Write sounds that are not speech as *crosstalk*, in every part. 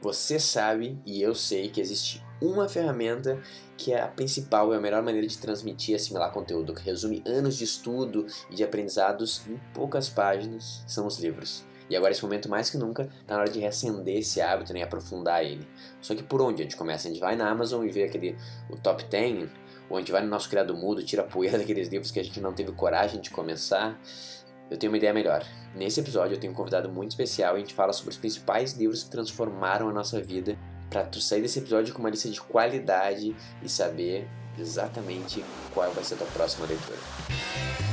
Você sabe e eu sei que existe uma ferramenta que é a principal e a melhor maneira de transmitir e assimilar conteúdo, que resume anos de estudo e de aprendizados em poucas páginas, são os livros. E agora, esse momento mais que nunca, está na hora de reacender esse hábito né, e aprofundar ele. Só que por onde a gente começa? A gente vai na Amazon e vê aquele, o top 10, ou a gente vai no nosso criado mudo, tira a poeira *laughs* daqueles livros que a gente não teve coragem de começar. Eu tenho uma ideia melhor. Nesse episódio eu tenho um convidado muito especial e a gente fala sobre os principais livros que transformaram a nossa vida para tu sair desse episódio com uma lista de qualidade e saber exatamente qual vai ser a tua próxima leitura.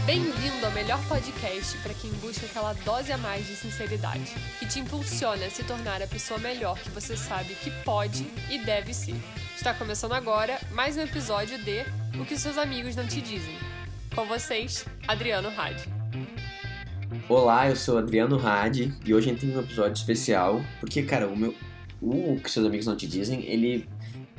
Bem-vindo ao melhor podcast para quem busca aquela dose a mais de sinceridade, que te impulsiona a se tornar a pessoa melhor que você sabe que pode e deve ser. Está começando agora mais um episódio de O que seus amigos não te dizem. Com vocês, Adriano Hadi. Olá, eu sou Adriano Hadi e hoje a gente tem um episódio especial porque, cara, o meu o que seus amigos não te dizem, ele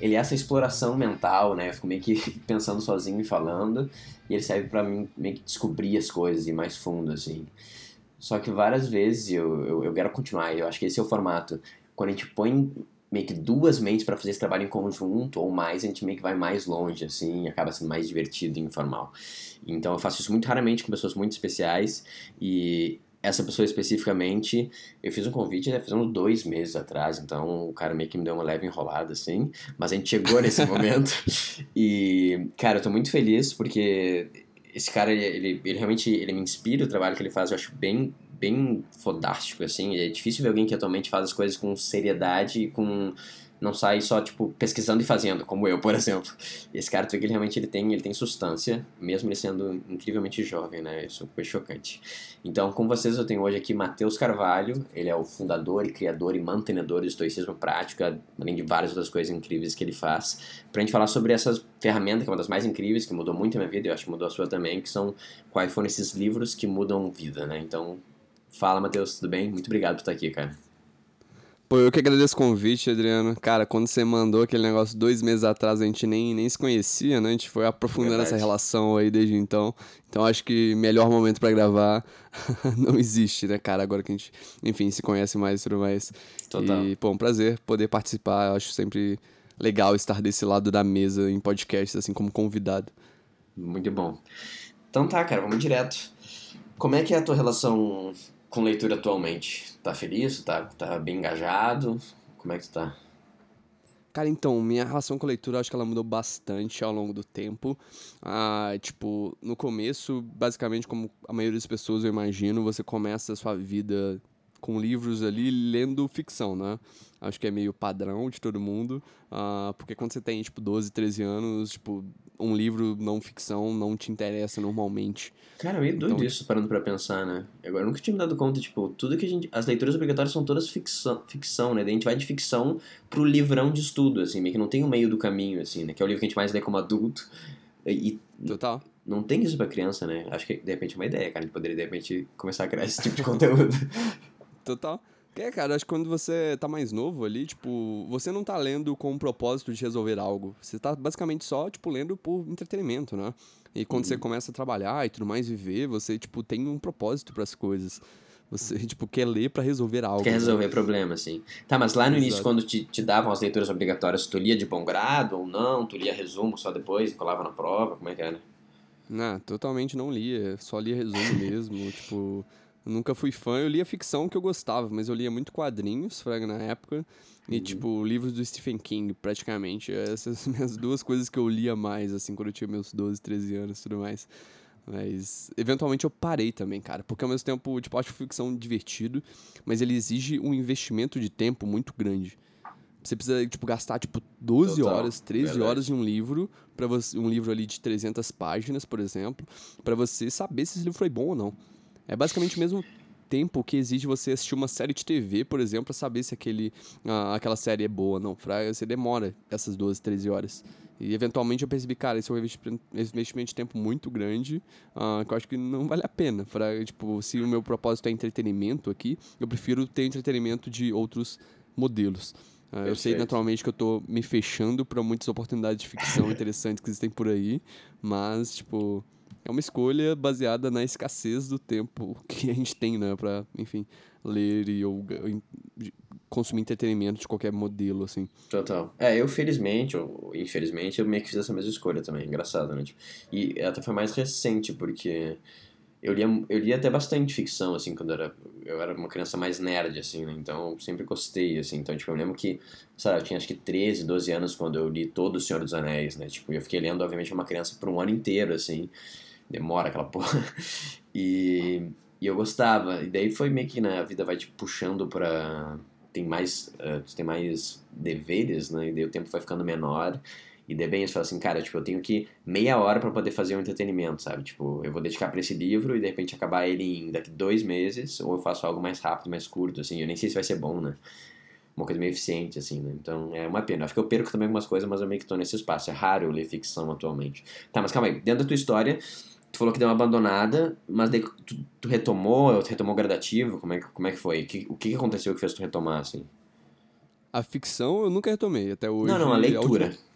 ele é essa exploração mental, né? Eu fico meio que *laughs* pensando sozinho e falando, e ele serve para mim meio que descobrir as coisas e mais fundo, assim. Só que várias vezes eu, eu, eu quero continuar, eu acho que esse é o formato. Quando a gente põe meio que duas mentes para fazer esse trabalho em conjunto ou mais, a gente meio que vai mais longe, assim, acaba sendo mais divertido e informal. Então eu faço isso muito raramente com pessoas muito especiais e essa pessoa especificamente, eu fiz um convite faz uns dois meses atrás, então o cara meio que me deu uma leve enrolada, assim, mas a gente chegou nesse *laughs* momento e, cara, eu tô muito feliz porque esse cara, ele, ele realmente ele me inspira, o trabalho que ele faz eu acho bem, bem fodástico, assim, é difícil ver alguém que atualmente faz as coisas com seriedade com não sai só tipo pesquisando e fazendo, como eu, por exemplo. Esse cara, tu vê que ele realmente ele tem, ele tem substância, mesmo ele sendo incrivelmente jovem, né? Isso foi chocante. Então, com vocês eu tenho hoje aqui Matheus Carvalho, ele é o fundador e criador e mantenedor do estoicismo prático, além de várias outras coisas incríveis que ele faz, pra gente falar sobre essas ferramentas, que é uma das mais incríveis, que mudou muito a minha vida, eu acho que mudou a sua também, que são quais foram esses livros que mudam vida, né? Então, fala Matheus, tudo bem? Muito obrigado por estar aqui, cara. Pô, eu que agradeço o convite, Adriano. Cara, quando você mandou aquele negócio dois meses atrás, a gente nem, nem se conhecia, né? A gente foi aprofundando Verdade. essa relação aí desde então. Então acho que melhor momento para gravar *laughs* não existe, né, cara? Agora que a gente, enfim, se conhece mais e tudo mais. Total. E, pô, um prazer poder participar. Eu acho sempre legal estar desse lado da mesa em podcast, assim, como convidado. Muito bom. Então tá, cara, vamos direto. Como é que é a tua relação com leitura atualmente? Tá feliz? Tá, tá bem engajado? Como é que tu tá? Cara, então, minha relação com a leitura, acho que ela mudou bastante ao longo do tempo. Ah, tipo, no começo, basicamente, como a maioria das pessoas, eu imagino, você começa a sua vida com livros ali lendo ficção, né? Acho que é meio padrão de todo mundo, uh, porque quando você tem, tipo, 12, 13 anos, tipo, um livro não ficção não te interessa normalmente. Cara, meio doido então, isso, parando pra pensar, né? Agora, eu nunca tinha me dado conta, tipo, tudo que a gente... As leituras obrigatórias são todas ficção, ficção né? Daí a gente vai de ficção pro livrão de estudo, assim, meio que não tem o meio do caminho, assim, né? Que é o livro que a gente mais lê como adulto. E, Total. Não tem isso pra criança, né? Acho que, de repente, é uma ideia, cara. A gente poderia, de repente, começar a criar esse tipo de conteúdo. *laughs* Total. É, cara, acho que quando você tá mais novo ali, tipo, você não tá lendo com o propósito de resolver algo. Você tá basicamente só, tipo, lendo por entretenimento, né? E quando uhum. você começa a trabalhar e tudo mais, viver, você, tipo, tem um propósito para as coisas. Você, *laughs* tipo, quer ler para resolver algo. Quer resolver né? problema, sim. Tá, mas lá no Exato. início, quando te, te davam as leituras obrigatórias, tu lia de bom grado ou não? Tu lia resumo só depois e colava na prova? Como é que era? Não, totalmente não lia. Só lia resumo *laughs* mesmo, tipo... Eu nunca fui fã, eu lia ficção que eu gostava, mas eu lia muito quadrinhos, fraga, na época. E, uhum. tipo, livros do Stephen King, praticamente. *laughs* Essas minhas duas coisas que eu lia mais, assim, quando eu tinha meus 12, 13 anos e tudo mais. Mas, eventualmente, eu parei também, cara. Porque, ao mesmo tempo, tipo, acho ficção divertido, mas ele exige um investimento de tempo muito grande. Você precisa, tipo, gastar, tipo, 12 Total, horas, 13 verdade. horas em um livro, para você um livro ali de 300 páginas, por exemplo, para você saber se esse livro foi bom ou não. É basicamente o mesmo tempo que exige você assistir uma série de TV, por exemplo, para saber se aquele, aquela série é boa ou não. Você demora essas 12, 13 horas. E eventualmente eu percebi, cara, esse é um investimento de tempo muito grande, uh, que eu acho que não vale a pena. Pra, tipo, se o meu propósito é entretenimento aqui, eu prefiro ter entretenimento de outros modelos. Uh, eu sei naturalmente que eu estou me fechando para muitas oportunidades de ficção *laughs* interessantes que existem por aí, mas, tipo, é uma escolha baseada na escassez do tempo que a gente tem, né, pra, enfim, ler e ou, consumir entretenimento de qualquer modelo, assim. Total. É, eu felizmente, ou infelizmente, eu meio que fiz essa mesma escolha também, engraçado, né? Tipo, e até foi mais recente, porque eu lia, eu lia até bastante ficção, assim, quando era, eu era uma criança mais nerd, assim, né? Então, eu sempre gostei, assim. Então, tipo, eu lembro que, lá, eu tinha acho que 13, 12 anos quando eu li todo O Senhor dos Anéis, né? Tipo, eu fiquei lendo, obviamente, uma criança por um ano inteiro, assim. Demora aquela porra. *laughs* E, e eu gostava. E daí foi meio que, né, a vida vai te puxando pra... Tem mais, uh, tem mais deveres, né? E daí o tempo vai ficando menor. E de bem, você fala assim, cara, tipo, eu tenho que meia hora para poder fazer um entretenimento, sabe? Tipo, eu vou dedicar para esse livro e de repente acabar ele em daqui dois meses, ou eu faço algo mais rápido, mais curto, assim. Eu nem sei se vai ser bom, né? Uma coisa meio eficiente, assim, né? Então é uma pena. Acho que eu perco também algumas coisas, mas eu meio que tô nesse espaço. É raro eu ler ficção atualmente. Tá, mas calma aí. Dentro da tua história, tu falou que deu uma abandonada, mas daí tu, tu retomou, tu retomou gradativo? Como é, como é que foi? O que, o que aconteceu que fez tu retomar, assim? A ficção eu nunca retomei até hoje. Não, não, a leitura. A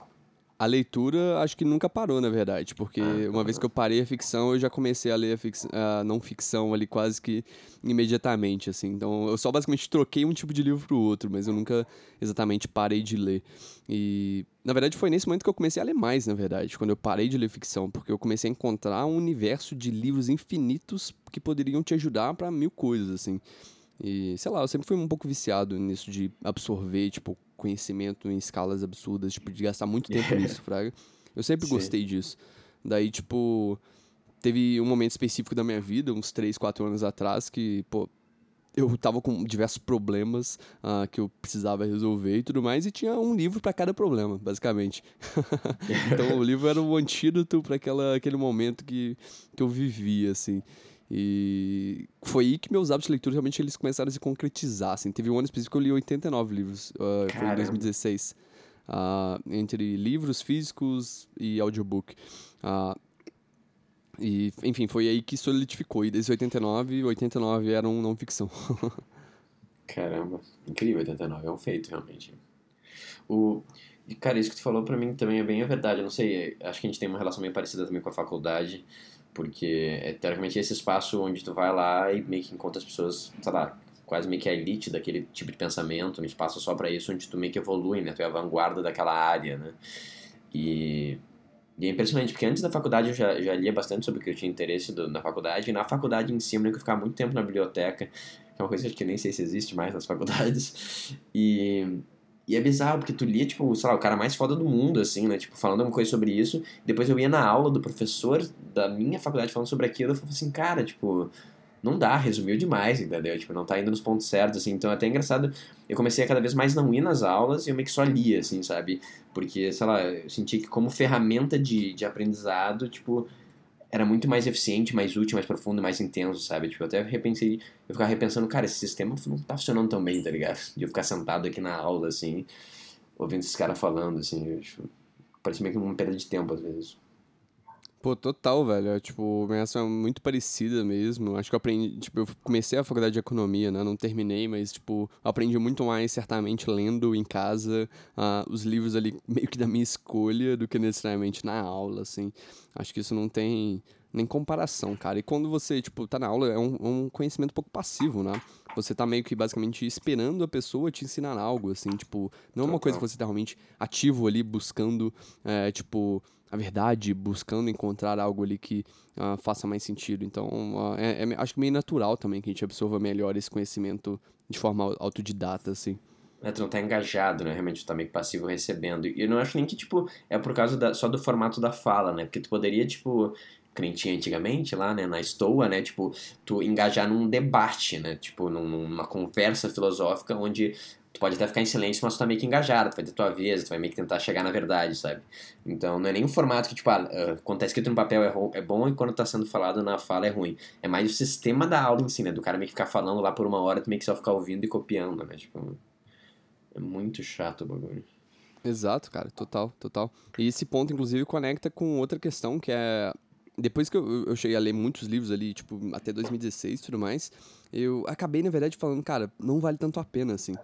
a leitura acho que nunca parou, na verdade, porque ah, uma vez que eu parei a ficção, eu já comecei a ler a, a não ficção ali quase que imediatamente, assim. Então eu só basicamente troquei um tipo de livro pro outro, mas eu nunca exatamente parei de ler. E na verdade foi nesse momento que eu comecei a ler mais, na verdade, quando eu parei de ler ficção, porque eu comecei a encontrar um universo de livros infinitos que poderiam te ajudar para mil coisas, assim. E, sei lá, eu sempre fui um pouco viciado nisso de absorver, tipo, conhecimento em escalas absurdas, tipo, de gastar muito *laughs* tempo nisso, fraga. Eu sempre Sim. gostei disso. Daí, tipo, teve um momento específico da minha vida, uns 3, 4 anos atrás, que, pô, eu tava com diversos problemas uh, que eu precisava resolver e tudo mais, e tinha um livro para cada problema, basicamente. *laughs* então o livro era o antídoto para aquele momento que, que eu vivia, assim. E foi aí que meus hábitos de leitura realmente eles começaram a se concretizar. Assim. Teve um ano específico que eu li 89 livros, uh, foi em 2016. Uh, ah, entre livros físicos e audiobook. Uh, e, enfim, foi aí que solidificou. E desde 89, 89 eram não ficção. Caramba, incrível 89, é um feito realmente. O, e, cara, isso que tu falou pra mim também é bem a verdade. Eu não sei, acho que a gente tem uma relação meio parecida também com a faculdade porque é teoricamente esse espaço onde tu vai lá e meio que encontra as pessoas, sei lá, quase meio que a elite daquele tipo de pensamento, um espaço só para isso, onde tu meio que evolui, né? Tu é a vanguarda daquela área, né? E, e é impressionante, porque antes da faculdade eu já, já lia bastante sobre o que eu tinha interesse do, na faculdade, e na faculdade em si eu ficar muito tempo na biblioteca, que é uma coisa que nem sei se existe mais nas faculdades, *laughs* e e é bizarro, porque tu lia, tipo, sei lá, o cara mais foda do mundo, assim, né? Tipo, falando alguma coisa sobre isso. Depois eu ia na aula do professor da minha faculdade falando sobre aquilo. Eu falava assim, cara, tipo, não dá, resumiu demais, entendeu? Tipo, não tá indo nos pontos certos, assim. Então é até engraçado. Eu comecei a cada vez mais não ir nas aulas e eu meio que só lia, assim, sabe? Porque, sei lá, eu senti que como ferramenta de, de aprendizado, tipo, era muito mais eficiente, mais útil, mais profundo, mais intenso, sabe? Tipo, eu até repensei, eu ficava repensando, cara, esse sistema não tá funcionando tão bem, tá ligado? De eu ficar sentado aqui na aula, assim, ouvindo esses caras falando, assim, eu, tipo, parecia meio que uma perda de tempo, às vezes. Pô, total, velho. É, tipo, minha reação é muito parecida mesmo. Acho que eu aprendi, tipo, eu comecei a faculdade de economia, né? Não terminei, mas, tipo, aprendi muito mais, certamente, lendo em casa uh, os livros ali *laughs* meio que da minha escolha do que necessariamente na aula, assim. Acho que isso não tem nem comparação, cara. E quando você, tipo, tá na aula, é um, um conhecimento um pouco passivo, né? Você tá meio que basicamente esperando a pessoa te ensinar algo, assim, tipo, não é uma coisa que você tá realmente ativo ali buscando, é, tipo, a verdade, buscando encontrar algo ali que uh, faça mais sentido. Então, uh, é, é, acho que meio natural também que a gente absorva melhor esse conhecimento de forma autodidata, assim. É, tu não tá engajado, né? Realmente tu tá meio que passivo recebendo. E eu não acho nem que, tipo, é por causa da, só do formato da fala, né? Porque tu poderia, tipo, que nem tinha antigamente lá, né, na Stoa, né, tipo, tu engajar num debate, né, tipo, numa conversa filosófica onde tu pode até ficar em silêncio, mas tu tá meio que engajado, tu vai ter tua vez, tu vai meio que tentar chegar na verdade, sabe? Então não é nem um formato que, tipo, ah quando tá escrito no papel é, é bom e quando tá sendo falado na fala é ruim. É mais o sistema da aula em si, né, do cara meio que ficar falando lá por uma hora, tu meio que só ficar ouvindo e copiando, né, tipo, é muito chato o bagulho. Exato, cara, total, total. E esse ponto, inclusive, conecta com outra questão que é depois que eu, eu cheguei a ler muitos livros ali, tipo, até 2016 e tudo mais, eu acabei, na verdade, falando, cara, não vale tanto a pena, assim.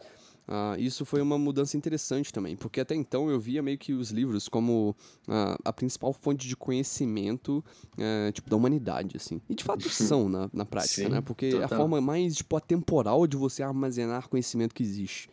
Uh, isso foi uma mudança interessante também, porque até então eu via meio que os livros como uh, a principal fonte de conhecimento uh, tipo, da humanidade, assim. E de fato *laughs* são na, na prática, Sim, né? Porque total. é a forma mais tipo, atemporal de você armazenar conhecimento que existe.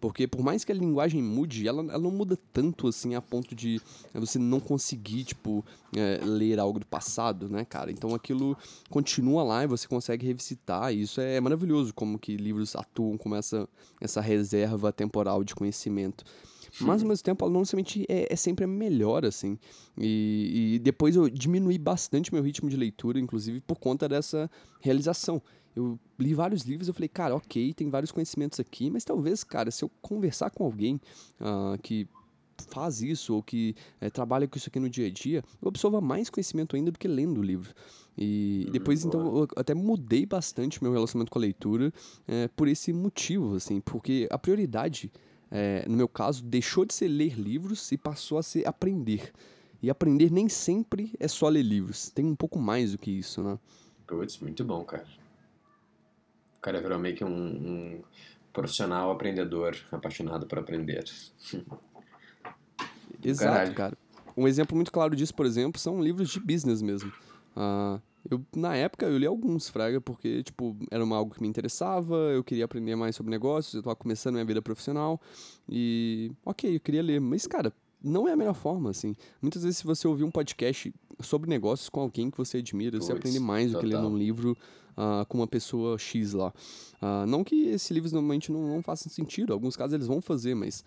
Porque por mais que a linguagem mude, ela, ela não muda tanto assim a ponto de eh, você não conseguir, tipo, é, ler algo do passado, né, cara? Então aquilo continua lá e você consegue revisitar. E isso é maravilhoso, como que livros atuam como essa, essa reserva temporal de conhecimento. Mas ao mesmo tempo, ela não necessariamente é, é sempre a melhor, assim. E, e depois eu diminuí bastante meu ritmo de leitura, inclusive por conta dessa realização eu li vários livros e falei, cara, ok, tem vários conhecimentos aqui, mas talvez, cara, se eu conversar com alguém uh, que faz isso ou que é, trabalha com isso aqui no dia a dia, eu absorva mais conhecimento ainda do que lendo o livro. E hum, depois, então, eu até mudei bastante meu relacionamento com a leitura é, por esse motivo, assim, porque a prioridade, é, no meu caso, deixou de ser ler livros e passou a ser aprender. E aprender nem sempre é só ler livros, tem um pouco mais do que isso, né? Putz, muito bom, cara. O cara virou meio que um, um profissional aprendedor, apaixonado por aprender. *laughs* Exato, Caralho. cara. Um exemplo muito claro disso, por exemplo, são livros de business mesmo. Uh, eu, na época, eu li alguns, Fraga, porque, tipo, era uma, algo que me interessava, eu queria aprender mais sobre negócios, eu tava começando minha vida profissional, e, ok, eu queria ler. Mas, cara, não é a melhor forma, assim. Muitas vezes, se você ouvir um podcast sobre negócios com alguém que você admira, você Puts, aprende mais do que lendo um livro uh, com uma pessoa X lá. Uh, não que esses livros normalmente não, não façam sentido, em alguns casos eles vão fazer, mas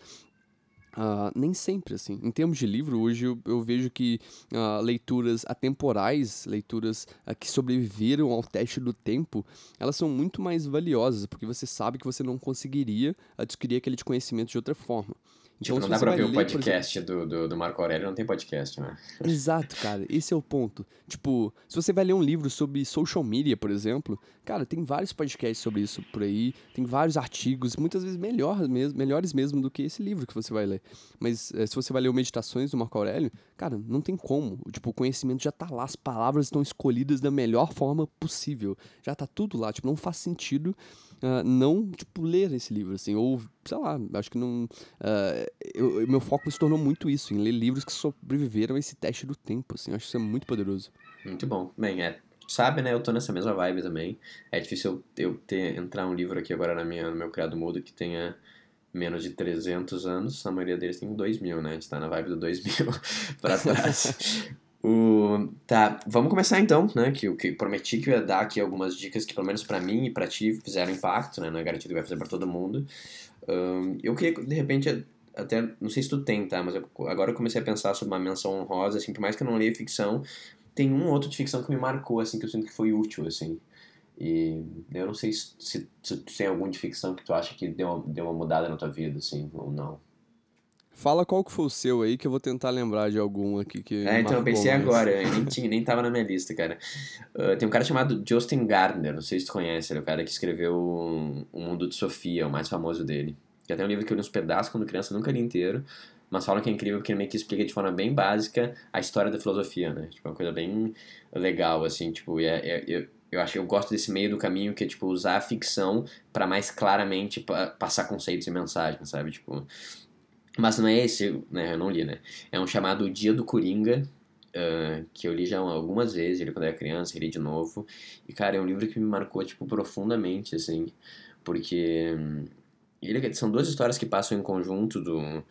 Uh, nem sempre, assim. Em termos de livro, hoje eu, eu vejo que uh, leituras atemporais, leituras uh, que sobreviveram ao teste do tempo, elas são muito mais valiosas, porque você sabe que você não conseguiria adquirir aquele conhecimento de outra forma. Tipo, Então, não dá pra ver o exemplo- podcast do, do, do Marco Aurélio, não tem podcast, né? Exato, cara. Esse é o ponto. Tipo, se você vai ler um livro sobre social media, por exemplo, cara, tem vários podcasts sobre isso por aí, tem vários artigos, muitas vezes melhor mesmo, melhores mesmo do que esse livro que você vai ler. Mas eh, se você vai ler o Meditações do Marco Aurélio, cara, não tem como. Tipo, o conhecimento já tá lá, as palavras estão escolhidas da melhor forma possível. Já tá tudo lá, tipo, não faz sentido ah, não, tipo, ler esse livro, assim, ou, sei lá, acho que não... ah, eu- eu- meu foco se tornou muito isso, em ler livros que sobreviveram a esse teste do tempo, assim, acho isso é muito poderoso. Muito bom. Bem, é, sabe, né? Eu tô nessa mesma vibe também. É difícil eu, ter, entrar um livro aqui agora na minha, no meu criado mudo que tenha menos de 300 anos. A maioria deles tem 2000, né? A gente tá na vibe do 2000 *laughs* pra trás. O, tá, vamos começar então, né? Que eu que prometi que eu ia dar aqui algumas dicas que, pelo menos pra mim e pra ti, fizeram impacto, né? Não é garantido que vai fazer pra todo mundo. Ahn, eu queria, de repente, até, não sei se tu tem, tá? Mas eu- agora eu comecei a pensar sobre uma menção honrosa, assim, por mais que eu não leia ficção, tem um outro de ficção que me marcou, assim, que eu sinto que foi útil, assim. E eu não sei se, se, se tem algum de ficção que tu acha que deu deu uma mudada na tua vida, assim, ou não. Fala qual que foi o seu aí, que eu vou tentar lembrar de algum aqui que É, então eu pensei mais. agora, nem, tinha, nem tava na minha lista, cara. Ah, tem um cara chamado Justin Gardner, não sei se tu conhece, ele é o cara que escreveu O o Mundo de Sofia, o mais famoso dele. Já tem um livro que eu li uns pedaços quando criança, nunca li inteiro, mas falam que é incrível porque ele meio que explica de forma bem básica a história da filosofia, né? Tipo, é uma coisa bem legal, assim, tipo, e é, é- eu, eu acho que eu gosto desse meio do caminho que é, tipo, usar a ficção pra mais claramente pa- passar conceitos e mensagens, sabe? Tipo, mas não é esse, né? Eu não li, né? É um chamado Dia do Coringa, ah, que eu li já algumas vezes, ele quando era criança, li de novo. E, cara, é um livro que me marcou, tipo, profundamente, assim, porque hum, ele, são duas histórias que passam em conjunto do,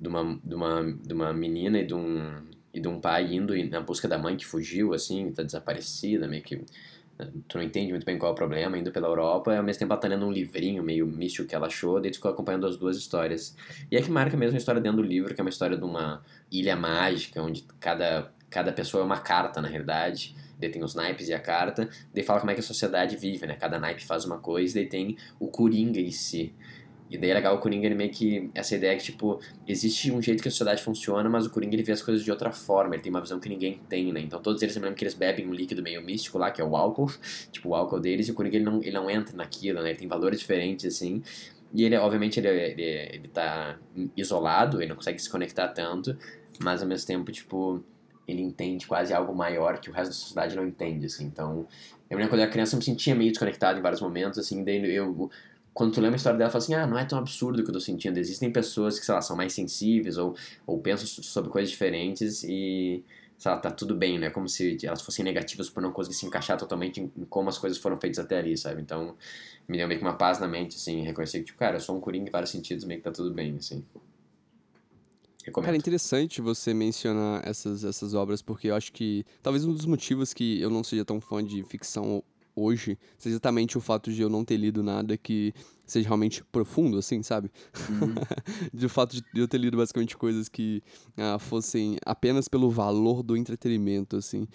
de, uma, de, uma, de uma menina e de um, e de um pai indo na busca da mãe que fugiu, assim, tá desaparecida, meio que tu não entende muito bem qual é o problema, indo pela Europa, e ao mesmo tempo ela tá lendo um livrinho meio místico que ela achou, daí tu ficou acompanhando as duas histórias. E é que marca mesmo a história dentro do livro, que é uma história de uma ilha mágica, onde cada, cada pessoa é uma carta, na realidade. Daí tem os naipes e a carta. Daí fala como é que a sociedade vive, né? Cada naipe faz uma coisa, daí tem o Coringa em si. E daí é legal o Coringa, ele meio que... Essa ideia que, tipo, existe um jeito que a sociedade funciona, mas o Coringa, ele vê as coisas de outra forma. Ele tem uma visão que ninguém tem, né? Então todos eles, eu me lembro que eles bebem um líquido meio místico lá, que é o álcool. *laughs* Tipo, o álcool deles. E o Coringa, ele não, ele não entra naquilo, né? Ele tem valores diferentes, assim. E ele, obviamente, ele, ele, ele tá isolado, ele não consegue se conectar tanto, mas ao mesmo tempo, tipo, ele entende quase algo maior que o resto da sociedade não entende, assim. Então, eu me lembro quando eu era criança, eu me sentia meio desconectado em vários momentos, assim, daí eu... quando tu lembra a história dela, fala assim, ah, não é tão absurdo o que eu tô sentindo. Existem pessoas que, sei lá, são mais sensíveis ou, ou pensam sobre coisas diferentes e, sei lá, tá tudo bem, né? Como se elas fossem negativas por não conseguir se encaixar totalmente em, como as coisas foram feitas até ali, sabe? Então, me deu meio que uma paz na mente, assim, reconhecer que, tipo, cara, eu sou um coringa em vários sentidos, meio que tá tudo bem, assim. Recomendo. Cara, é interessante você mencionar essas, essas obras, porque eu acho que talvez um dos motivos que eu não seja tão fã de ficção hoje seja exatamente o fato de eu não ter lido nada que seja realmente profundo, assim, sabe? Uhum. *laughs* de fato de eu ter lido basicamente coisas que ah, fossem apenas pelo valor do entretenimento, assim.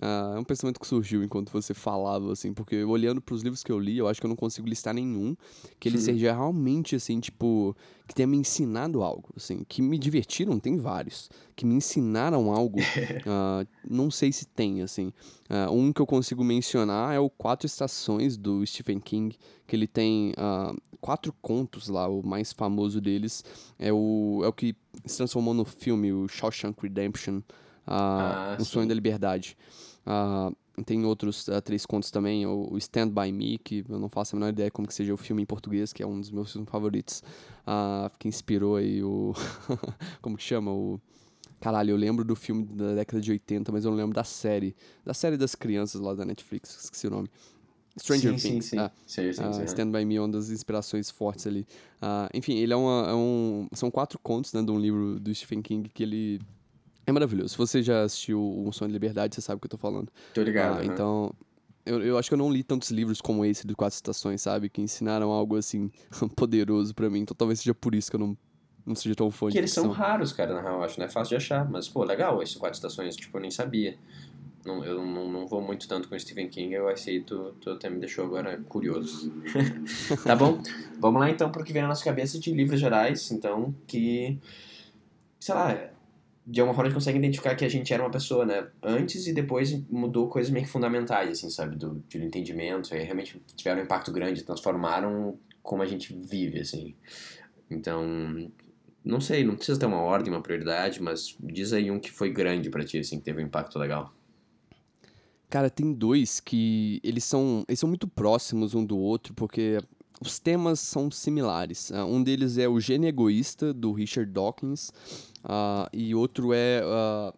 Ah, é um pensamento que surgiu enquanto você falava, assim, porque olhando para os livros que eu li, eu acho que eu não consigo listar nenhum que ele seja realmente, assim, tipo, que tenha me ensinado algo, assim, que me divertiram, tem vários, que me ensinaram algo, uh, *laughs* não sei se tem, assim. Uh, um que eu consigo mencionar é o Quatro Estações do Stephen King, que ele tem uh, quatro contos lá, o mais famoso deles é o, é o que se transformou no filme, o Shawshank Redemption, ah, O Sonho da Liberdade. tem outros três contos também, o, Stand By Me, que eu não faço a menor ideia como que seja o filme em português, que é um dos meus filmes favoritos, que inspirou aí o... *laughs* como que chama? O... Caralho, eu lembro do filme da década de 80, mas eu não lembro da série. Da série das crianças lá da Netflix, esqueci o nome. Stranger sim, Things. Sim, sim. Ah, sim, sim, uh, Stand By Me é uma das inspirações fortes ali. Uh, enfim, ele é, uma, é, um... São quatro contos né, de um livro do Stephen King que ele... É maravilhoso. Se você já assistiu Um Sonho de Liberdade, você sabe o que eu tô falando. Tô ligado. Uh, Então... Eu, eu acho que eu não li tantos livros como esse do Quatro Estações, sabe? Que ensinaram algo, assim, *laughs* poderoso para mim. Então talvez seja por isso que eu não não seja tão fã que eles são raros, cara, na real, eu acho, não é fácil de achar. Mas, pô, legal esse Quatro Estações, tipo, eu nem sabia. Não, eu não, não vou muito tanto com Stephen King, eu achei tu, tu até me deixou agora curioso. *laughs* tá bom? Vamos lá então pro que vem na nossa cabeça de livros gerais, então, que, sei lá, de alguma forma a gente consegue identificar que a gente era uma pessoa, né? Antes e depois mudou coisas meio que fundamentais, assim, sabe? Do, do entendimento, e realmente tiveram um impacto grande, transformaram como a gente vive, assim. Então, não sei, não precisa ter uma ordem, uma prioridade, mas diz aí um que foi grande para ti, assim, que teve um impacto legal. Cara, tem dois que eles são, eles são muito próximos um do outro, porque os temas são similares. Uh, um deles é O Gênio Egoísta, do Richard Dawkins, uh, e outro é uh,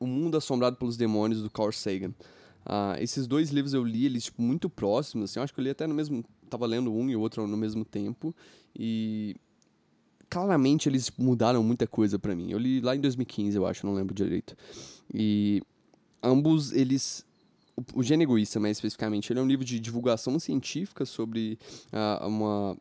O Mundo Assombrado pelos Demônios, do Carl Sagan. esses dois livros eu li, eles tipo, muito próximos, assim, eu acho que eu li até no mesmo... Tava lendo um e o outro no mesmo tempo, e claramente eles mudaram muita coisa para mim. Eu li lá em 2015, eu acho, não lembro direito. E ambos eles o Gênio Egoísta, mais especificamente, ele é um livro de divulgação científica sobre uh, uma,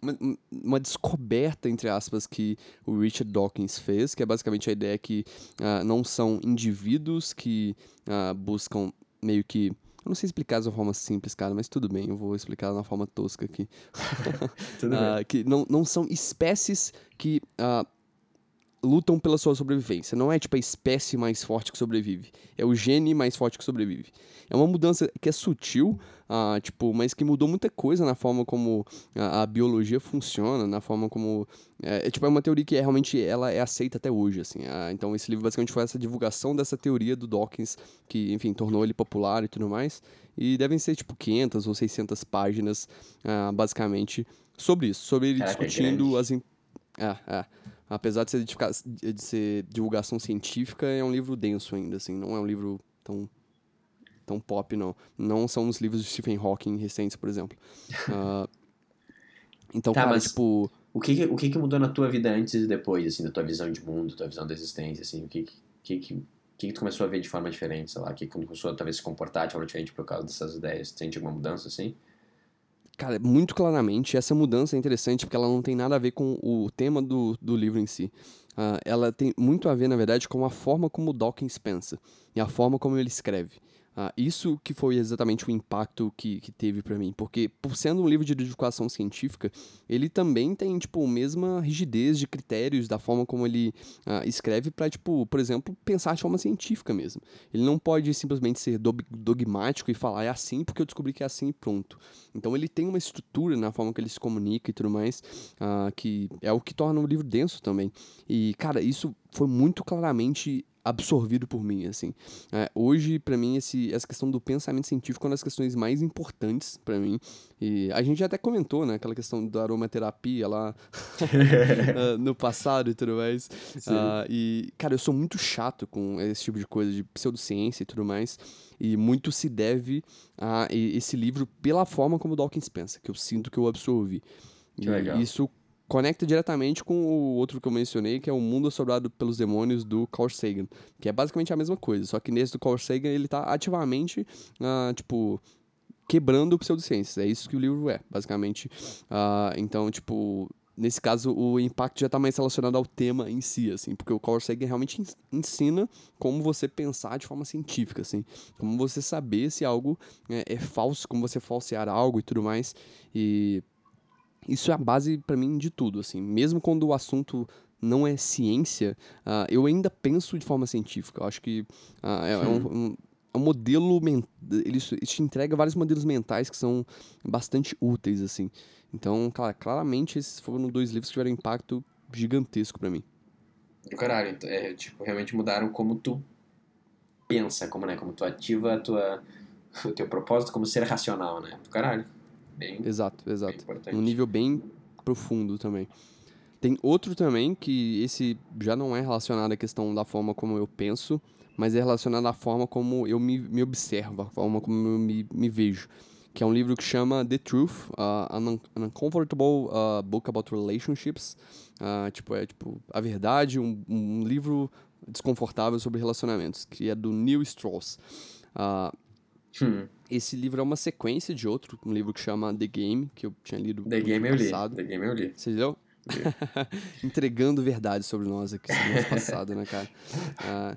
uma, uma, descoberta, entre aspas, que o Richard Dawkins fez, que é basicamente a ideia que uh, não são indivíduos que uh, buscam meio que. Eu não sei explicar de uma forma simples, cara, mas tudo bem, eu vou explicar de uma forma tosca aqui. *laughs* tudo bem. Que não, não são espécies que lutam pela sua sobrevivência. Não é tipo a espécie mais forte que sobrevive, é o gene mais forte que sobrevive. É uma mudança que é sutil, uh, tipo, mas que mudou muita coisa na forma como a, a biologia funciona, na forma como é, é, tipo é uma teoria que é, realmente ela é aceita até hoje, assim. Uh, então esse livro basicamente foi essa divulgação dessa teoria do Dawkins que, enfim, tornou ele popular e tudo mais. E devem ser tipo 500 ou 600 páginas, basicamente, sobre isso, sobre ele Caraca, discutindo é as é, é apesar de ser, de ser divulgação científica, é um livro denso ainda, assim, não é um livro tão tão pop, não. Não são os livros de Stephen Hawking recentes, por exemplo. Uh, *laughs* então, tá, cara, mas tipo... O que, o que que mudou na tua vida antes e depois, assim, da tua visão de mundo, tua visão da existência, assim? O que que, que, que tu começou a ver de forma diferente, sei lá? O que que começou a talvez se comportar de forma diferente por causa dessas ideias? Sente alguma mudança, assim? Cara, muito claramente, essa mudança é interessante porque ela não tem nada a ver com o tema do, do livro em si. Uh, ela tem muito a ver, na verdade, com a forma como Dawkins pensa e a forma como ele escreve. Uh, isso que foi exatamente o impacto que, que teve para mim, porque por sendo um livro de educação científica, ele também tem tipo a mesma rigidez de critérios da forma como ele uh, escreve para tipo, por exemplo, pensar de forma científica mesmo. Ele não pode simplesmente ser dogmático e falar é assim porque eu descobri que é assim e pronto. Então ele tem uma estrutura na forma que ele se comunica e tudo mais, uh, que é o que torna o livro denso também. E cara, isso foi muito claramente absorvido por mim, assim. É, hoje, para mim, esse, essa questão do pensamento científico é uma das questões mais importantes para mim. E a gente até comentou, né, aquela questão da aromaterapia lá *laughs* *laughs* no passado e tudo mais. Uh, e, cara, eu sou muito chato com esse tipo de coisa, de pseudociência e tudo mais. E muito se deve a esse livro pela forma como Dawkins pensa, que eu sinto que eu absorvi. Que legal. isso conecta diretamente com o outro que eu mencionei, que é o Mundo Assobrado pelos Demônios do Carl Sagan, que é basicamente a mesma coisa, só que nesse do Carl Sagan ele tá ativamente, uh, tipo, quebrando pseudociências, é isso que o livro é, basicamente. Uh, então, tipo, nesse caso o impacto já está mais relacionado ao tema em si, assim, porque o Carl Sagan realmente ensina como você pensar de forma científica, assim, como você saber se algo é, é falso, como você falsear algo e tudo mais, e isso é a base para mim de tudo, assim. Mesmo quando o assunto não é ciência, uh, eu ainda penso de forma científica. Eu acho que uh, é, é, um, um, é, um, modelo ele, ele te entrega vários modelos mentais que são bastante úteis, assim. Então, cara, claramente esses foram dois livros que tiveram um impacto gigantesco para mim. Caralho, então, é, tipo, realmente mudaram como tu pensa, como, né, como tu ativa a tua, *laughs* o teu propósito como ser racional, né? Caralho. Bem, exato, exato. Bem um nível bem profundo também. Tem outro também que esse já não é relacionado à questão da forma como eu penso, mas é relacionado à forma como eu me, me observo, a forma como eu me, me vejo. Que é um livro que chama The Truth, uh, an, Uncomfortable uh, Book About Relationships. Uh, tipo, é tipo, a verdade, um, um, livro desconfortável sobre relacionamentos, que é do Neil Strauss. Uh, Hum. Esse livro é uma sequência de outro, um livro que chama The Game, que eu tinha lido The Game eu passado. li. The Game eu li. Você leu? *laughs* Entregando verdade sobre nós aqui semana passada, né, cara? Uh,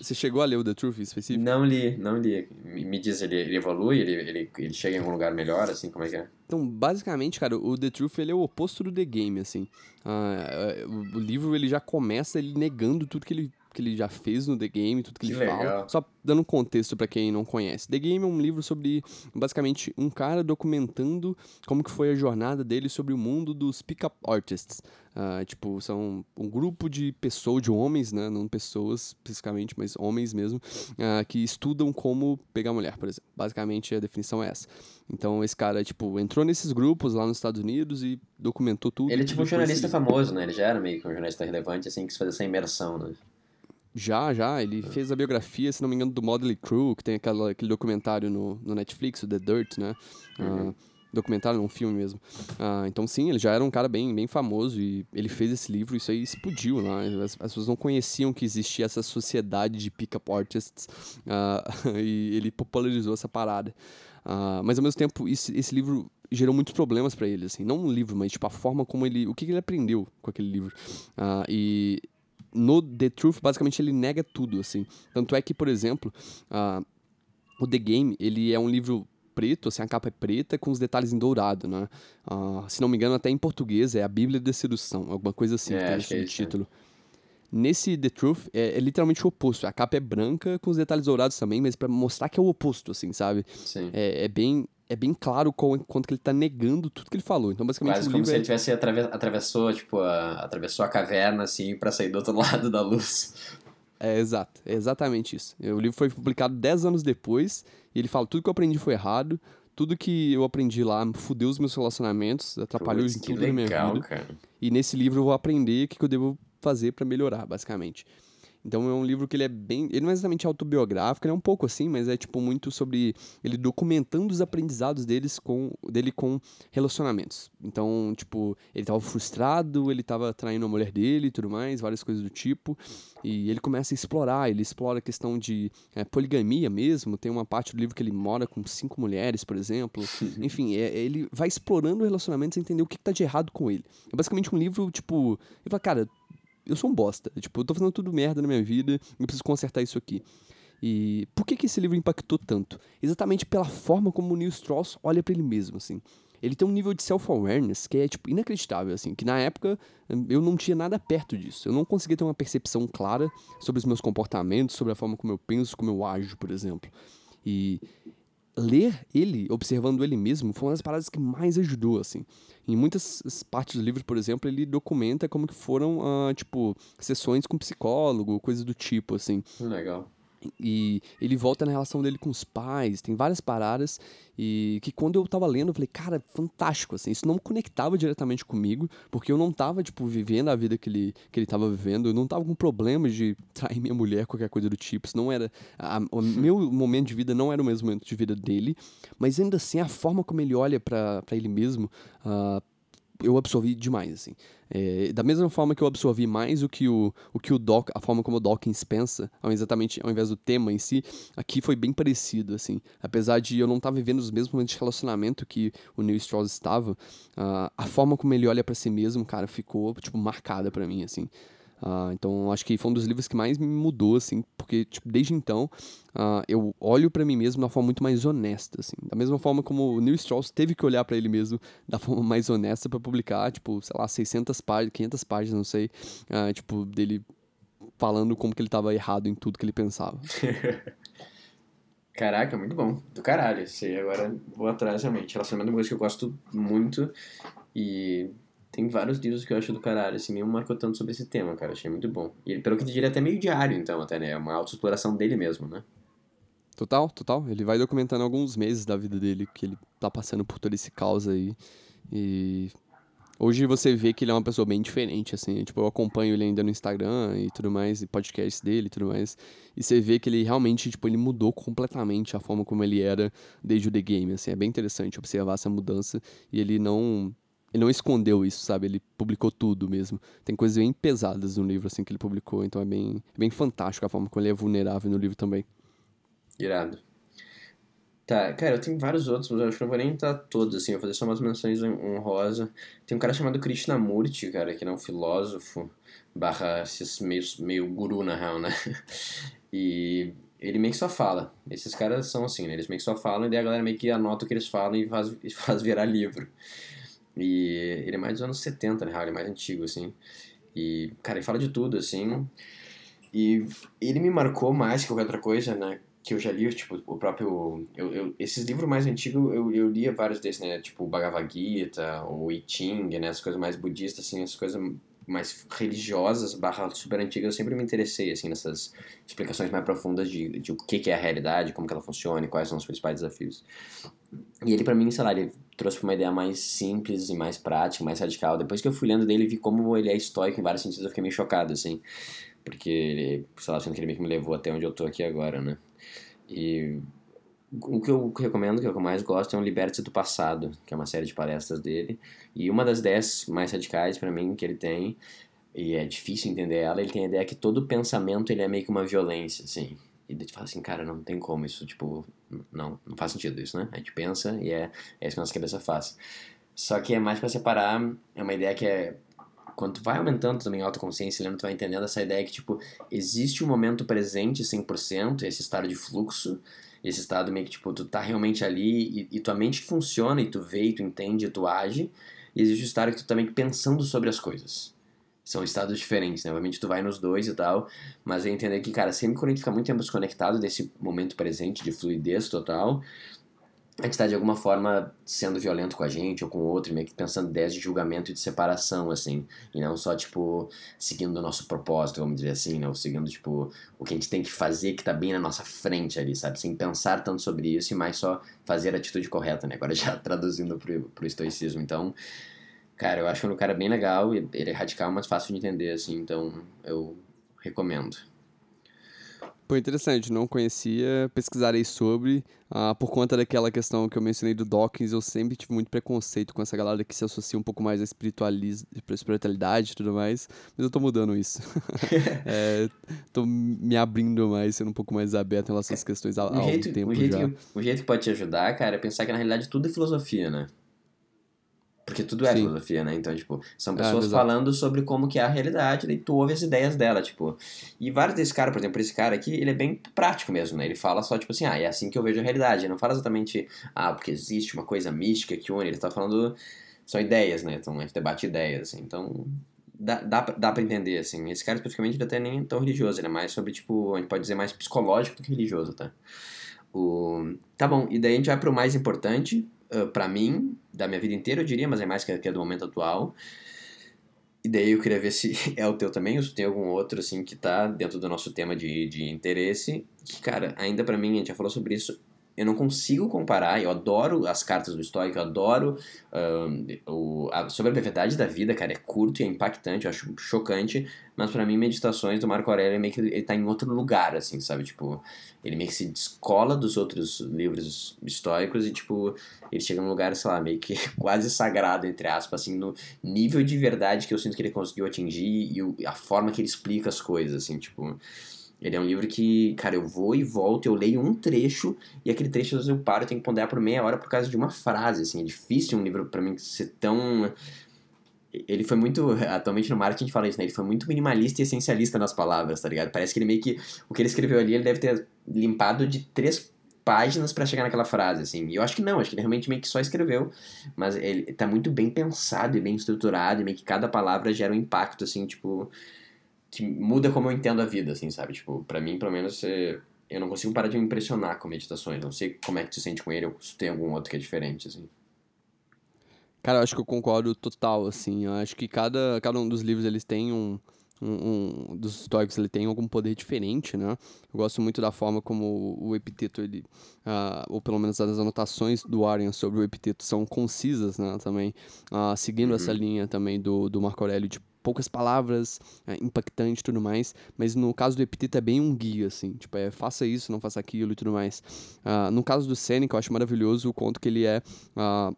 você chegou a ler o The Truth específico? Não li, não li. Me diz, ele, ele evolui? Ele, ele, ele chega em algum lugar melhor, assim? Como é que é? Então, basicamente, cara, o The Truth, ele é o oposto do The Game, assim. Uh, o, o livro, ele já começa ele negando tudo que ele que ele já fez no The Game, tudo que, que ele legal. fala. Só dando um contexto para quem não conhece. The Game é um livro sobre, basicamente, um cara documentando como que foi a jornada dele sobre o mundo dos pick-up artists. Uh, tipo, são um grupo de pessoas, de homens, né? Não pessoas especificamente, mas homens mesmo, uh, que estudam como pegar mulher, por exemplo. Basicamente, a definição é essa. Então, esse cara, tipo, entrou nesses grupos lá nos Estados Unidos e documentou tudo. Ele é tipo um jornalista famoso, né? Ele já era meio que um jornalista relevante, assim, quis fazer essa imersão, né? Já, já. Ele fez a biografia, se não me engano, do Motley Crew, que tem aquela, aquele documentário no, no Netflix, o The Dirt, né? Uhum. Uh, documentário, um filme mesmo. Uh, então, sim, ele já era um cara bem, bem famoso e ele fez esse livro, isso aí explodiu lá. Né? As, as pessoas não conheciam que existia essa sociedade de pick-up artists uh, *laughs* e ele popularizou essa parada. Mas, ao mesmo tempo, esse, esse livro gerou muitos problemas para ele, assim. Não um livro, mas, tipo, a forma como ele... O que ele aprendeu com aquele livro. e no The Truth, basicamente, ele nega tudo, assim. Tanto é que, por exemplo, uh, o The Game, ele é um livro preto, assim, a capa é preta com os detalhes em dourado, né? Uh, se não me engano, até em português é a Bíblia da Sedução, alguma coisa assim, é, que tem no título. É Nesse The Truth, é, é, literalmente o oposto. A capa é branca com os detalhes dourados também, mas para mostrar que é o oposto, assim, sabe? Sim. É, é bem é bem claro quanto que ele tá negando tudo que ele falou. Então, basicamente, Quase como se ele tivesse atravessou, tipo, a, atravessou a caverna, assim, para sair do outro *laughs* lado da luz. É, exato. É exatamente isso. O livro foi publicado 10 anos depois, e ele fala tudo que eu aprendi foi errado, tudo que eu aprendi lá fudeu os meus relacionamentos, atrapalhou Putz, em tudo legal, na minha vida. Cara. E nesse livro eu vou aprender o que, que eu devo fazer para melhorar, basicamente. Então é um livro que ele é bem. Ele não é exatamente autobiográfico, ele é um pouco assim, mas é tipo muito sobre ele documentando os aprendizados deles com, dele com relacionamentos. Então, tipo, ele tava frustrado, ele tava traindo a mulher dele e tudo mais, várias coisas do tipo. E ele começa a explorar, ele explora a questão de é, poligamia mesmo. Tem uma parte do livro que ele mora com cinco mulheres, por exemplo. Enfim, é, ele vai explorando relacionamentos e entender o que, que tá de errado com ele. É basicamente um livro, tipo. Ele fala, cara, eu sou um bosta. Tipo, eu tô fazendo tudo merda na minha vida, eu preciso consertar isso aqui. E por que, que esse livro impactou tanto? Exatamente pela forma como o Neil Strauss olha para ele mesmo, assim. Ele tem um nível de self-awareness que é, tipo, inacreditável, assim. Que na época eu não tinha nada perto disso. Eu não conseguia ter uma percepção clara sobre os meus comportamentos, sobre a forma como eu penso, como eu ajo, por exemplo. E ler ele, observando ele mesmo, foi uma das paradas que mais ajudou, assim. Em muitas partes do livro, por exemplo, ele documenta como que foram, uh, tipo, sessões com psicólogo, coisas do tipo, assim. Legal. E ele volta na relação dele com os pais, tem várias paradas. E que quando eu tava lendo, eu falei, cara, fantástico, assim. Isso não conectava diretamente comigo, porque eu não tava, tipo, vivendo a vida que ele, que ele tava vivendo. Eu não tava com problemas de trair minha mulher, qualquer coisa do tipo. Isso não era. A, o meu momento de vida não era o mesmo momento de vida dele. Mas ainda assim, a forma como ele olha para ele mesmo. Uh, eu absorvi demais, assim. É, da mesma forma que eu absorvi mais o que o, o que o Doc, a forma como o Dawkins pensa, ao, exatamente, ao invés do tema em si, aqui foi bem parecido, assim. Apesar de eu não estar vivendo os mesmos momentos de relacionamento que o Neil Strauss estava, uh, a forma como ele olha para si mesmo, cara, ficou, tipo, marcada para mim, assim. Uh, então, acho que foi um dos livros que mais me mudou, assim, porque, tipo, desde então, uh, eu olho para mim mesmo de uma forma muito mais honesta, assim. Da mesma forma como o Neil Strauss teve que olhar para ele mesmo da forma *laughs* mais honesta para publicar, tipo, sei lá, 600 páginas, 500 páginas, não sei, uh, tipo, dele falando como que ele tava errado em tudo que ele pensava. *laughs* Caraca, muito bom. Do caralho. Sei, agora vou atrás realmente. Relacionamento é uma coisa que eu gosto muito e tem vários livros que eu acho do caralho, assim, nenhum marcou tanto sobre esse tema, cara, achei muito bom. E pelo que eu diria, é até meio diário, então, até, né? É uma autoexploração dele mesmo, né? Total, total. Ele vai documentando alguns meses da vida dele, que ele tá passando por todo esse caos aí. E hoje você vê que ele é uma pessoa bem diferente, assim. Tipo, eu acompanho ele ainda no Instagram e tudo mais, e podcasts dele e tudo mais. E você vê que ele realmente, tipo, ele mudou completamente a forma como ele era desde o The Game, assim. É bem interessante observar essa mudança. E ele não ele não escondeu isso, sabe? Ele publicou tudo mesmo. Tem coisas bem pesadas no livro, assim, que ele publicou. Então é bem, é bem fantástico a forma como ele é vulnerável no livro também. Irado. Tá, cara, eu tenho vários outros, mas eu acho que não vou nem entrar todos, assim, vou fazer só umas menções honrosas. Tem um cara chamado Krishnamurti, cara, que é um filósofo, barra meio, meio guru, na real, né? *laughs* E ele meio que só fala. Esses caras são assim, né? Eles meio que só falam e daí a galera meio que anota o que eles falam e faz, faz virar livro. E ele é mais dos anos 70, né? Ele é mais antigo, assim. E, cara, ele fala de tudo, assim. E ele me marcou mais que qualquer outra coisa, né? Que eu já li, tipo, o próprio... Eu, eu, esses livros mais antigos, eu, eu lia vários desses, né? Tipo, o Bhagavad Gita, o I Ching, né? As coisas mais budistas, assim, as coisas mais religiosas, barra super antigas, eu sempre me interessei, assim, nessas explicações mais profundas de, de o que, que é a realidade, como que ela funciona e quais são os principais desafios. E ele, para mim, sei lá, ele trouxe uma ideia mais simples e mais prática, mais radical. Depois que eu fui lendo dele e vi como ele é estoico em vários sentidos, eu fiquei meio chocado, assim. Porque ele, sei lá, sendo que ele meio que me levou até onde eu tô aqui agora, né? E o que eu recomendo, que é o eu mais gosto, é um Liberte do Passado, que é uma série de palestras dele. E uma das dez mais radicais para mim que ele tem, e é difícil entender ela, ele tem a ideia que todo pensamento ele é meio que uma violência, assim. E daí tu fala assim, cara, não tem como isso, tipo, não, não faz sentido isso, né? A gente pensa e é, é isso que a nossa cabeça faz. Só que é mais para separar, é uma ideia que é quando tu vai aumentando também a autoconsciência, lembra, tu vai entendendo essa ideia que, tipo, existe um momento presente 100%, esse estado de fluxo, esse estado meio que, tipo, tu tá realmente ali e, e tua mente funciona e tu vê, e tu entende, e tu age, e existe o estado que tu tá meio que pensando sobre as coisas são estados diferentes, né? Obviamente tu vai nos dois e tal, mas é entender que, cara, sempre quando a gente fica muito tempo desconectado desse momento presente de fluidez total, a gente está de alguma forma sendo violento com a gente ou com o outro, meio que pensando ideias de julgamento e de separação, assim, e não só, tipo, seguindo o nosso propósito, vamos dizer assim, né? Ou seguindo, tipo, o que a gente tem que fazer que tá bem na nossa frente ali, sabe? Sem pensar tanto sobre isso e mais só fazer a atitude correta, né? Agora já *laughs* traduzindo pro, pro estoicismo. Então, Cara, eu acho o cara bem legal, ele é radical, mas fácil de entender, assim, então eu recomendo. Pô, interessante, não conhecia, pesquisarei sobre. Ah, por conta daquela questão que eu mencionei do Dawkins, eu sempre tive muito preconceito com essa galera que se associa um pouco mais à espiritualidade e tudo mais, mas eu tô mudando isso. *laughs* é, tô me abrindo mais, sendo um pouco mais aberto em relação a essas questões há, um jeito, tempo o jeito já. Que, o jeito que pode te ajudar, cara, é pensar que na realidade tudo é filosofia, né? Porque tudo é Sim. filosofia, né? Então, tipo, são ah, pessoas falando sobre como que é a realidade, daí tu ouve as ideias dela, tipo. E vários desses caras, por exemplo, esse cara aqui, ele é bem prático mesmo, né? Ele fala só, tipo assim, ah, é assim que eu vejo a realidade. Ele não fala exatamente, ah, porque existe uma coisa mística que une. Ele tá falando. São ideias, né? Então a gente debate ideias, assim. Então. Dá, dá, dá pra entender, assim. Esse cara, especificamente, ele até nem é tão religioso. Ele é mais sobre, tipo, a gente pode dizer mais psicológico do que religioso, tá? O... Tá bom, e daí a gente vai pro mais importante, uh, para mim, da minha vida inteira, eu diria, mas é mais que, que é do momento atual. E daí eu queria ver se *laughs* é o teu também, ou se tem algum outro, assim, que tá dentro do nosso tema de, de interesse. Que, cara, ainda para mim, a gente já falou sobre isso, eu não consigo comparar, eu adoro as cartas do Stoic, eu adoro um, o, a, sobre a brevidade da vida, cara, é curto e é impactante, eu acho chocante, mas para mim Meditações do Marco Aurélio é meio que ele tá em outro lugar, assim, sabe, tipo, ele meio que se descola dos outros livros estoicos e, tipo, ele chega num lugar, sei lá, meio que *laughs* quase sagrado, entre aspas, assim, no nível de verdade que eu sinto que ele conseguiu atingir e o, a forma que ele explica as coisas, assim, tipo... Ele é um livro que, cara, eu vou e volto, eu leio um trecho e aquele trecho eu paro e tenho que ponderar por meia hora por causa de uma frase, assim. É difícil um livro para mim ser tão... Ele foi muito... Atualmente no marketing a gente fala isso, né? Ele foi muito minimalista e essencialista nas palavras, tá ligado? Parece que ele meio que... O que ele escreveu ali, ele deve ter limpado de três páginas para chegar naquela frase, assim. E eu acho que não, acho que ele realmente meio que só escreveu, mas ele tá muito bem pensado e bem estruturado, e meio que cada palavra gera um impacto, assim, tipo que muda como eu entendo a vida, assim, sabe? Tipo, pra mim, pelo menos, eu não consigo parar de me impressionar com meditações. Não sei como é que tu sente com ele ou se tem algum outro que é diferente, assim. Cara, eu acho que eu concordo total, assim. Eu acho que cada, cada um dos livros, eles têm um... Um, um, dos estoicos ele tem algum poder diferente, né? Eu gosto muito da forma como o epiteto ele, uh, ou pelo menos as anotações do Arian sobre o epiteto são concisas, né? Também uh, seguindo uhum. essa linha também do, do Marco Aurélio de poucas palavras, é, impactante e tudo mais. Mas no caso do Epiteto é bem um guia, assim. Tipo, é faça isso, não faça aquilo e tudo mais. Uh, no caso do Seneca, eu acho maravilhoso o conto que ele é. Uh,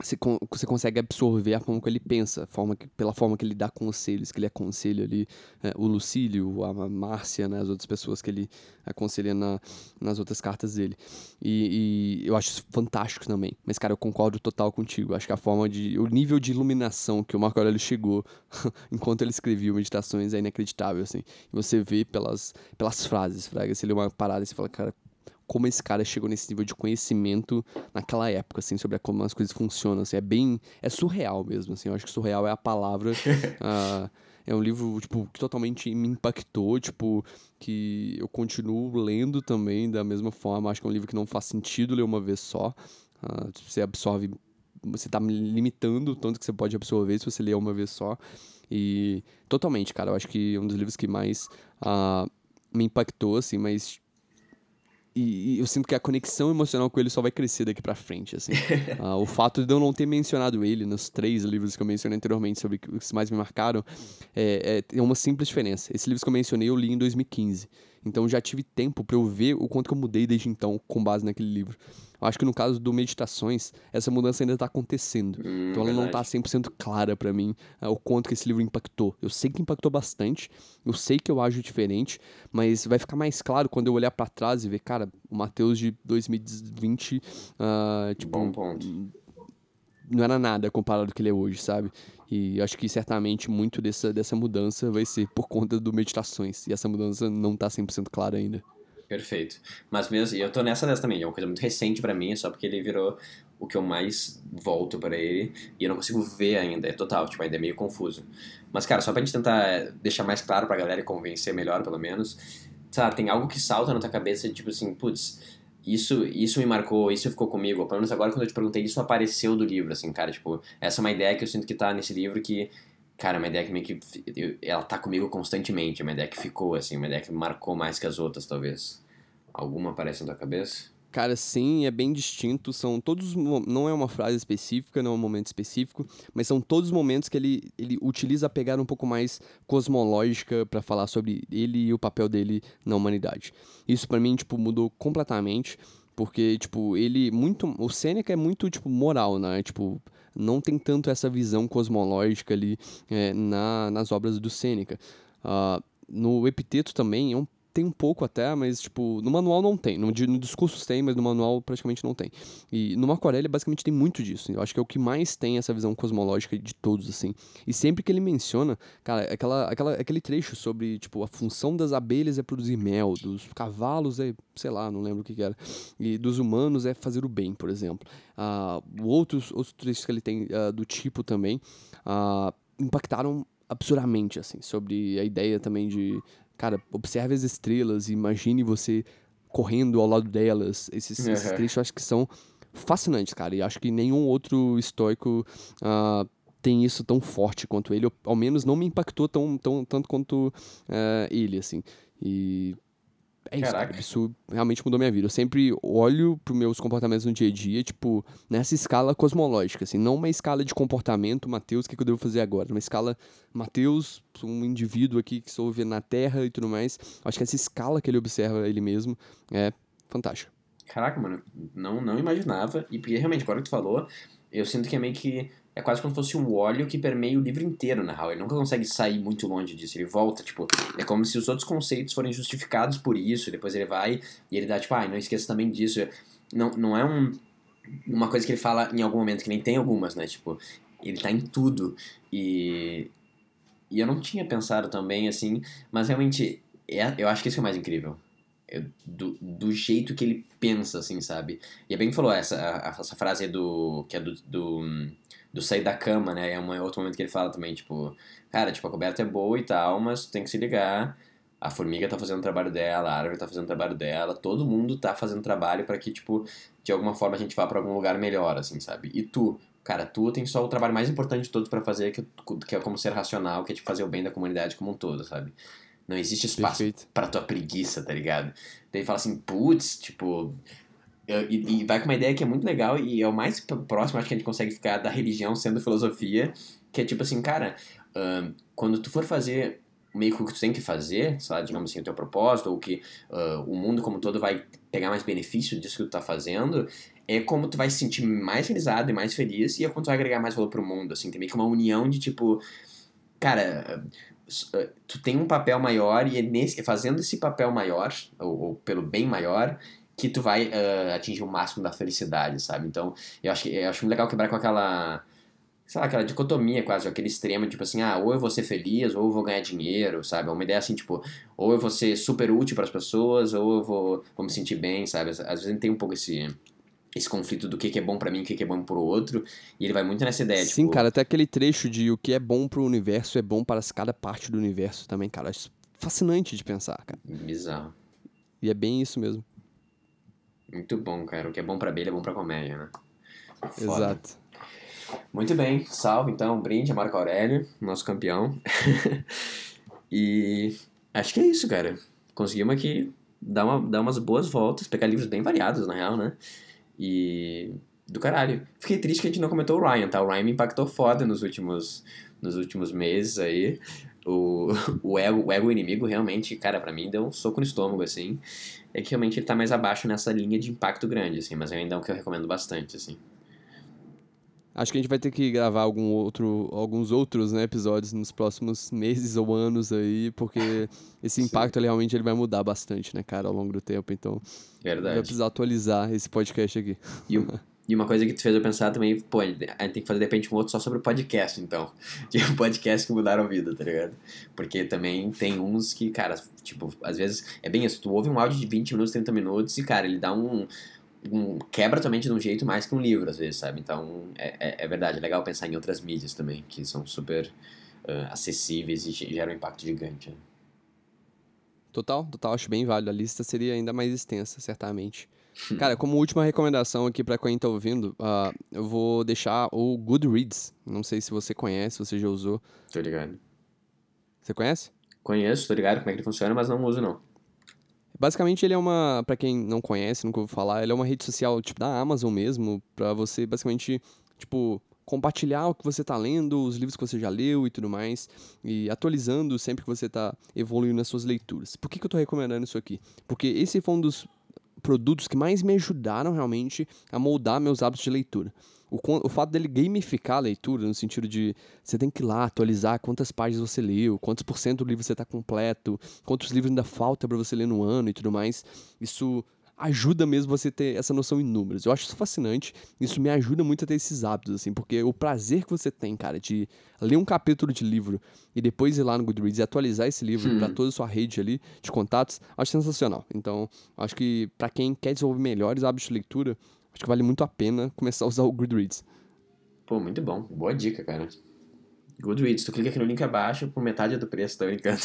você, você consegue absorver a forma que ele pensa, forma que, pela forma que ele dá conselhos, que ele aconselha ali é, o Lucílio, a Márcia, né, as outras pessoas que ele aconselha na, nas outras cartas dele. E, e, eu acho isso fantástico também. Mas, cara, eu concordo total contigo. Acho que a forma de. O nível de iluminação que o Marco Aurélio chegou *laughs* enquanto ele escrevia Meditações é inacreditável, assim. Você vê pelas, pelas frases, Fraga. Você lê uma parada e você fala, cara, como esse cara chegou nesse nível de conhecimento naquela época, assim, sobre como as coisas funcionam, assim, é bem, é surreal mesmo, assim, eu acho que surreal é a palavra, uh, *laughs* é um livro, tipo, que totalmente me impactou, tipo, que eu continuo lendo também da mesma forma, acho que é um livro que não faz sentido ler uma vez só, uh, você absorve, você tá limitando o tanto que você pode absorver se você ler uma vez só, e totalmente, cara, eu acho que é um dos livros que mais uh, me impactou, assim, mas e, e, eu sinto que a conexão emocional com ele só vai crescer daqui para frente, assim. uh, *laughs* o fato de eu não ter mencionado ele nos três livros que eu mencionei anteriormente sobre os que mais me marcaram é, é, é uma simples diferença. Esse livro que eu mencionei eu li em 2015. Então já tive tempo para eu ver o quanto que eu mudei desde então com base naquele livro. Eu acho que no caso do Meditações, essa mudança ainda está acontecendo. Hum, então ela verdade. não tá 100% clara para mim uh, o quanto que esse livro impactou. Eu sei que impactou bastante, eu sei que eu ajo diferente, mas vai ficar mais claro quando eu olhar para trás e ver, cara, o Mateus de 2020, uh, ah, tipo, Bom ponto. não era nada comparado ao que ele é hoje, sabe? E acho que certamente muito dessa, dessa mudança vai ser por conta do Meditações. E essa mudança não tá 100% clara ainda. Perfeito. Mas mesmo, e eu tô nessa dessa também, é uma coisa muito recente para mim, só porque ele virou o que eu mais volto para ele e eu não consigo ver ainda, é total, tipo, ainda é meio confuso. Mas, cara, só pra gente tentar deixar mais claro pra galera e convencer melhor, pelo menos, sabe, tem algo que salta na tua cabeça, tipo assim, putz, isso, isso me marcou, isso ficou comigo, pelo menos agora quando eu te perguntei, isso apareceu do livro, assim, cara, tipo, essa é uma ideia que eu sinto que tá nesse livro que Cara, é uma ideia que meio que. Ela tá comigo constantemente, é uma ideia que ficou, assim, uma ideia que marcou mais que as outras, talvez. Alguma aparece na tua cabeça? Cara, sim, é bem distinto. São todos. Não é uma frase específica, não é um momento específico, mas são todos os momentos que ele, ele utiliza a pegada um pouco mais cosmológica para falar sobre ele e o papel dele na humanidade. Isso para mim, tipo, mudou completamente. Porque, tipo, ele muito. O Seneca é muito, tipo, moral, né? Tipo, não tem tanto essa visão cosmológica ali é, na, nas obras do Sêneca. Uh, no Epiteto também é um tem um pouco até, mas, tipo, no manual não tem. No, no tem, mas no manual praticamente não tem. E no Marco Aurélio, basicamente, tem muito disso. Eu acho que é o que mais tem essa visão cosmológica de todos, assim. E sempre que ele menciona, cara, aquela, aquela, aquele trecho sobre, tipo, a função das abelhas é produzir mel, dos cavalos é, sei lá, não lembro o que, que era, e dos humanos é fazer o bem, por exemplo. Uh, outros, outros trechos que ele tem uh, do tipo também uh, impactaram absurdamente, assim, sobre a ideia também de Cara, observe as estrelas e imagine você correndo ao lado delas. Esses, Uhum. esses trechos eu acho que são fascinantes, cara. E acho que nenhum outro estoico ah, tem isso tão forte quanto ele. Ou, ao menos não me impactou tão, tão, tanto quanto ah, ele, assim. E. É isso, cara. Isso realmente mudou minha vida. Eu sempre olho pros meus comportamentos no dia a dia, tipo, nessa escala cosmológica, assim. Não uma escala de comportamento, Mateus, o que, que eu devo fazer agora? Uma escala, Mateus, um indivíduo aqui que sou na Terra e tudo mais. Acho que essa escala que ele observa ele mesmo é fantástica. Caraca, mano, não, não imaginava. E porque realmente, agora que tu falou, eu sinto que é meio que. É quase como se fosse um óleo que permeia o livro inteiro, na real. Ele nunca consegue sair muito longe disso. Ele volta, tipo. É como se os outros conceitos forem justificados por isso. Depois ele vai e ele dá, tipo, ai, não esqueça também disso. Não, não é um, uma coisa que ele fala em algum momento, que nem tem algumas, né? Tipo, ele tá em tudo. E. E eu não tinha pensado também, assim, mas realmente, é, eu acho que isso é o mais incrível. É do, do jeito que ele pensa, assim, sabe? E é bem que falou, essa, essa frase do. que é do, do, do sair da cama, né? É um outro momento que ele fala também, tipo, cara, tipo, a coberta é boa e tal, mas tu tem que se ligar. A formiga tá fazendo o trabalho dela, a árvore tá fazendo o trabalho dela, todo mundo tá fazendo trabalho pra que, tipo, de alguma forma a gente vá pra algum lugar melhor, assim, sabe? E tu, cara, tu tem só o trabalho mais importante de todos pra fazer, que, que é como ser racional, que é tipo, fazer o bem da comunidade como um todo, sabe? Não existe espaço pra tua preguiça, tá ligado? Daí fala assim, putz, tipo. E, e vai com uma ideia que é muito legal e é o mais próximo, acho que a gente consegue ficar da religião sendo filosofia, que é tipo assim, cara, ahn, quando tu for fazer meio que o que tu tem que fazer, sei lá, digamos assim, o teu propósito, ou que ah, o mundo como todo vai pegar mais benefício disso que tu tá fazendo, é como tu vai se sentir mais realizado e mais feliz e é como tu vai agregar mais valor pro mundo, assim, tem meio que uma união de tipo, cara, tu tem um papel maior e é nesse, fazendo esse papel maior, ou, ou pelo bem maior, que tu vai eh, atingir o máximo da felicidade, sabe? Então, eu acho, que, eu acho muito legal quebrar com aquela, sei lá, aquela dicotomia quase, aquele extremo, tipo assim, ah, ou eu vou ser feliz, ou eu vou ganhar dinheiro, sabe? Uma ideia assim, tipo, ou eu vou ser super útil para as pessoas, ou eu vou, vou me sentir bem, sabe? Às vezes a gente tem um pouco esse esse conflito do que, que é bom pra mim e o que, que é bom pro outro, e ele vai muito nessa ideia, Sim, tipo, cara, até aquele trecho de o que é bom pro universo é bom para cada parte do universo também, cara. Acho fascinante de pensar, cara. bizarro. E é bem isso mesmo. Muito bom, cara. O que é bom pra abelha é bom pra comédia, né? Foda. Exato. Muito bem, salve então, um brinde a Marco Aurélio, nosso campeão. *laughs* e acho que é isso, cara. Conseguimos aqui dar, uma, dar umas boas voltas, pegar livros bem variados, na real, né? E. Do caralho. Fiquei triste que a gente não comentou o Ryan, tá? O Ryan me impactou foda nos últimos, nos últimos meses aí. O, *laughs* o, ego, o ego inimigo realmente, cara, pra mim deu um soco no estômago, assim. É que realmente ele tá mais abaixo nessa linha de impacto grande, assim, mas ainda é um que eu recomendo bastante, assim. Acho que a gente vai ter que gravar algum outro, alguns outros né, episódios nos próximos meses ou anos aí, porque *laughs* esse impacto ele, realmente ele vai mudar bastante, né, cara, ao longo do tempo. Então, vai Verdade. precisar atualizar esse podcast aqui. E, um- *laughs* e uma coisa que tu fez eu pensar também, pô, a gente tem que fazer de repente um outro só sobre podcast, então. *laughs* Tipo, podcast que mudaram a vida, tá ligado? Porque também tem uns que, cara, tipo, às vezes é bem isso, tu ouve um áudio de 20 minutos, 30 minutos e, cara, ele dá um. um quebra tua mente de um jeito mais que um livro, às vezes, sabe? Então, é, é, é verdade, é legal pensar em outras mídias também, que são super ah, acessíveis e ge- geram um impacto gigante. né? Total, total, acho bem válido. A lista seria ainda mais extensa, certamente. *laughs* Cara, como última recomendação aqui pra quem tá ouvindo, ah, eu vou deixar o Goodreads. Não sei se você conhece, você já usou. Tô ligado. Você conhece? Conheço, tô ligado como é que ele funciona, mas não uso não. Basicamente, ele é uma. Pra quem não conhece, nunca ouviu falar, ele é uma rede social tipo da Amazon mesmo, pra você basicamente, tipo, compartilhar o que você tá lendo, os livros que você já leu e tudo mais, e atualizando sempre que você tá evoluindo nas suas leituras. Por que, que eu tô recomendando isso aqui? Porque esse foi um dos produtos que mais me ajudaram realmente a moldar meus hábitos de leitura. O, o fato dele gamificar a leitura, no sentido de você tem que ir lá atualizar quantas páginas você leu, quantos por cento do livro você está completo, quantos livros ainda falta para você ler no ano e tudo mais. Isso ajuda mesmo você ter essa noção em números. Eu acho isso fascinante. Isso me ajuda muito a ter esses hábitos, assim, porque o prazer que você tem, cara, de ler um capítulo de livro e depois ir lá no Goodreads e atualizar esse livro Hum. para toda a sua rede ali de contatos, acho sensacional. Então, acho que para quem quer desenvolver melhores hábitos de leitura, acho que vale muito a pena começar a usar o Goodreads. Pô, muito bom. Boa dica, cara. Goodreads, tu clica aqui no link abaixo por metade do preço, tá brincando?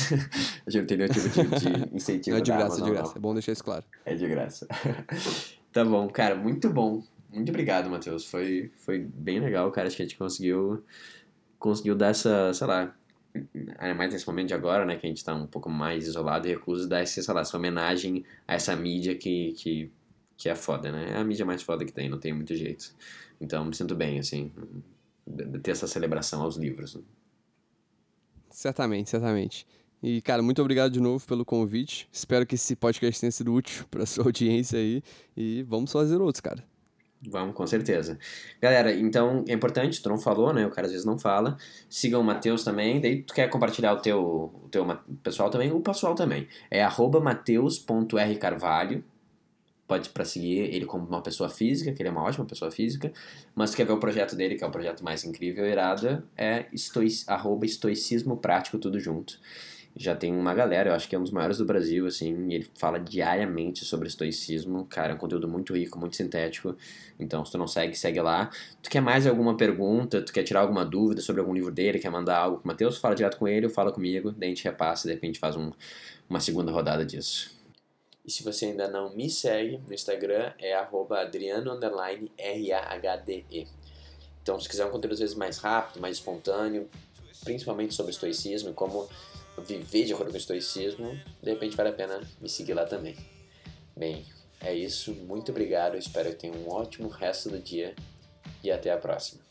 A gente não tem nenhum tipo de, de *laughs* incentivo. Não é de graça, é Amazon, de graça. não. É bom deixar isso claro. É de graça. *laughs* tá bom, cara, muito bom. Muito obrigado, Matheus. Foi, foi bem legal, cara. Acho que a gente conseguiu, conseguiu dar essa, sei lá, ainda mais nesse momento de agora, né, que a gente tá um pouco mais isolado e recluso, dar essa, sei lá, essa homenagem a essa mídia que, que, que é foda, né? É a mídia mais foda que tem, não tem muito jeito. Então, me sinto bem, assim, de ter essa celebração aos livros. né? Certamente, certamente. E, cara, muito obrigado de novo pelo convite. Espero que esse podcast tenha sido útil *laughs* pra sua audiência aí. E vamos fazer outros, cara. Vamos, com certeza. Galera, então é importante, tu não falou, né? O cara às vezes não fala. Sigam o Matheus também. Daí tu quer compartilhar o teu, o teu pessoal também? O pessoal também. É arroba mateus.rcarvalho. Pode para seguir ele como uma pessoa física, que ele é uma ótima pessoa física. Mas quer ver o projeto dele, que é o projeto mais incrível e é estoi, arroba estoicismo prático, tudo junto. Já tem uma galera, eu acho que é um dos maiores do Brasil, assim, e ele fala diariamente sobre estoicismo. Cara, é um conteúdo muito rico, muito sintético. Então, se tu não segue, segue lá. Tu quer mais alguma pergunta, tu quer tirar alguma dúvida sobre algum livro dele, quer mandar algo pro Matheus, fala direto com ele ou fala comigo, daí a gente repassa de repente faz um, uma segunda rodada disso. E se você ainda não me segue no Instagram, é arroba adriano, underline, R-A-H-D-E. Então, se quiser um conteúdo às vezes mais rápido, mais espontâneo, principalmente sobre estoicismo e como viver de acordo com o estoicismo, de repente vale a pena me seguir lá também. Bem, é isso. Muito obrigado. Espero que tenham um ótimo resto do dia e até a próxima.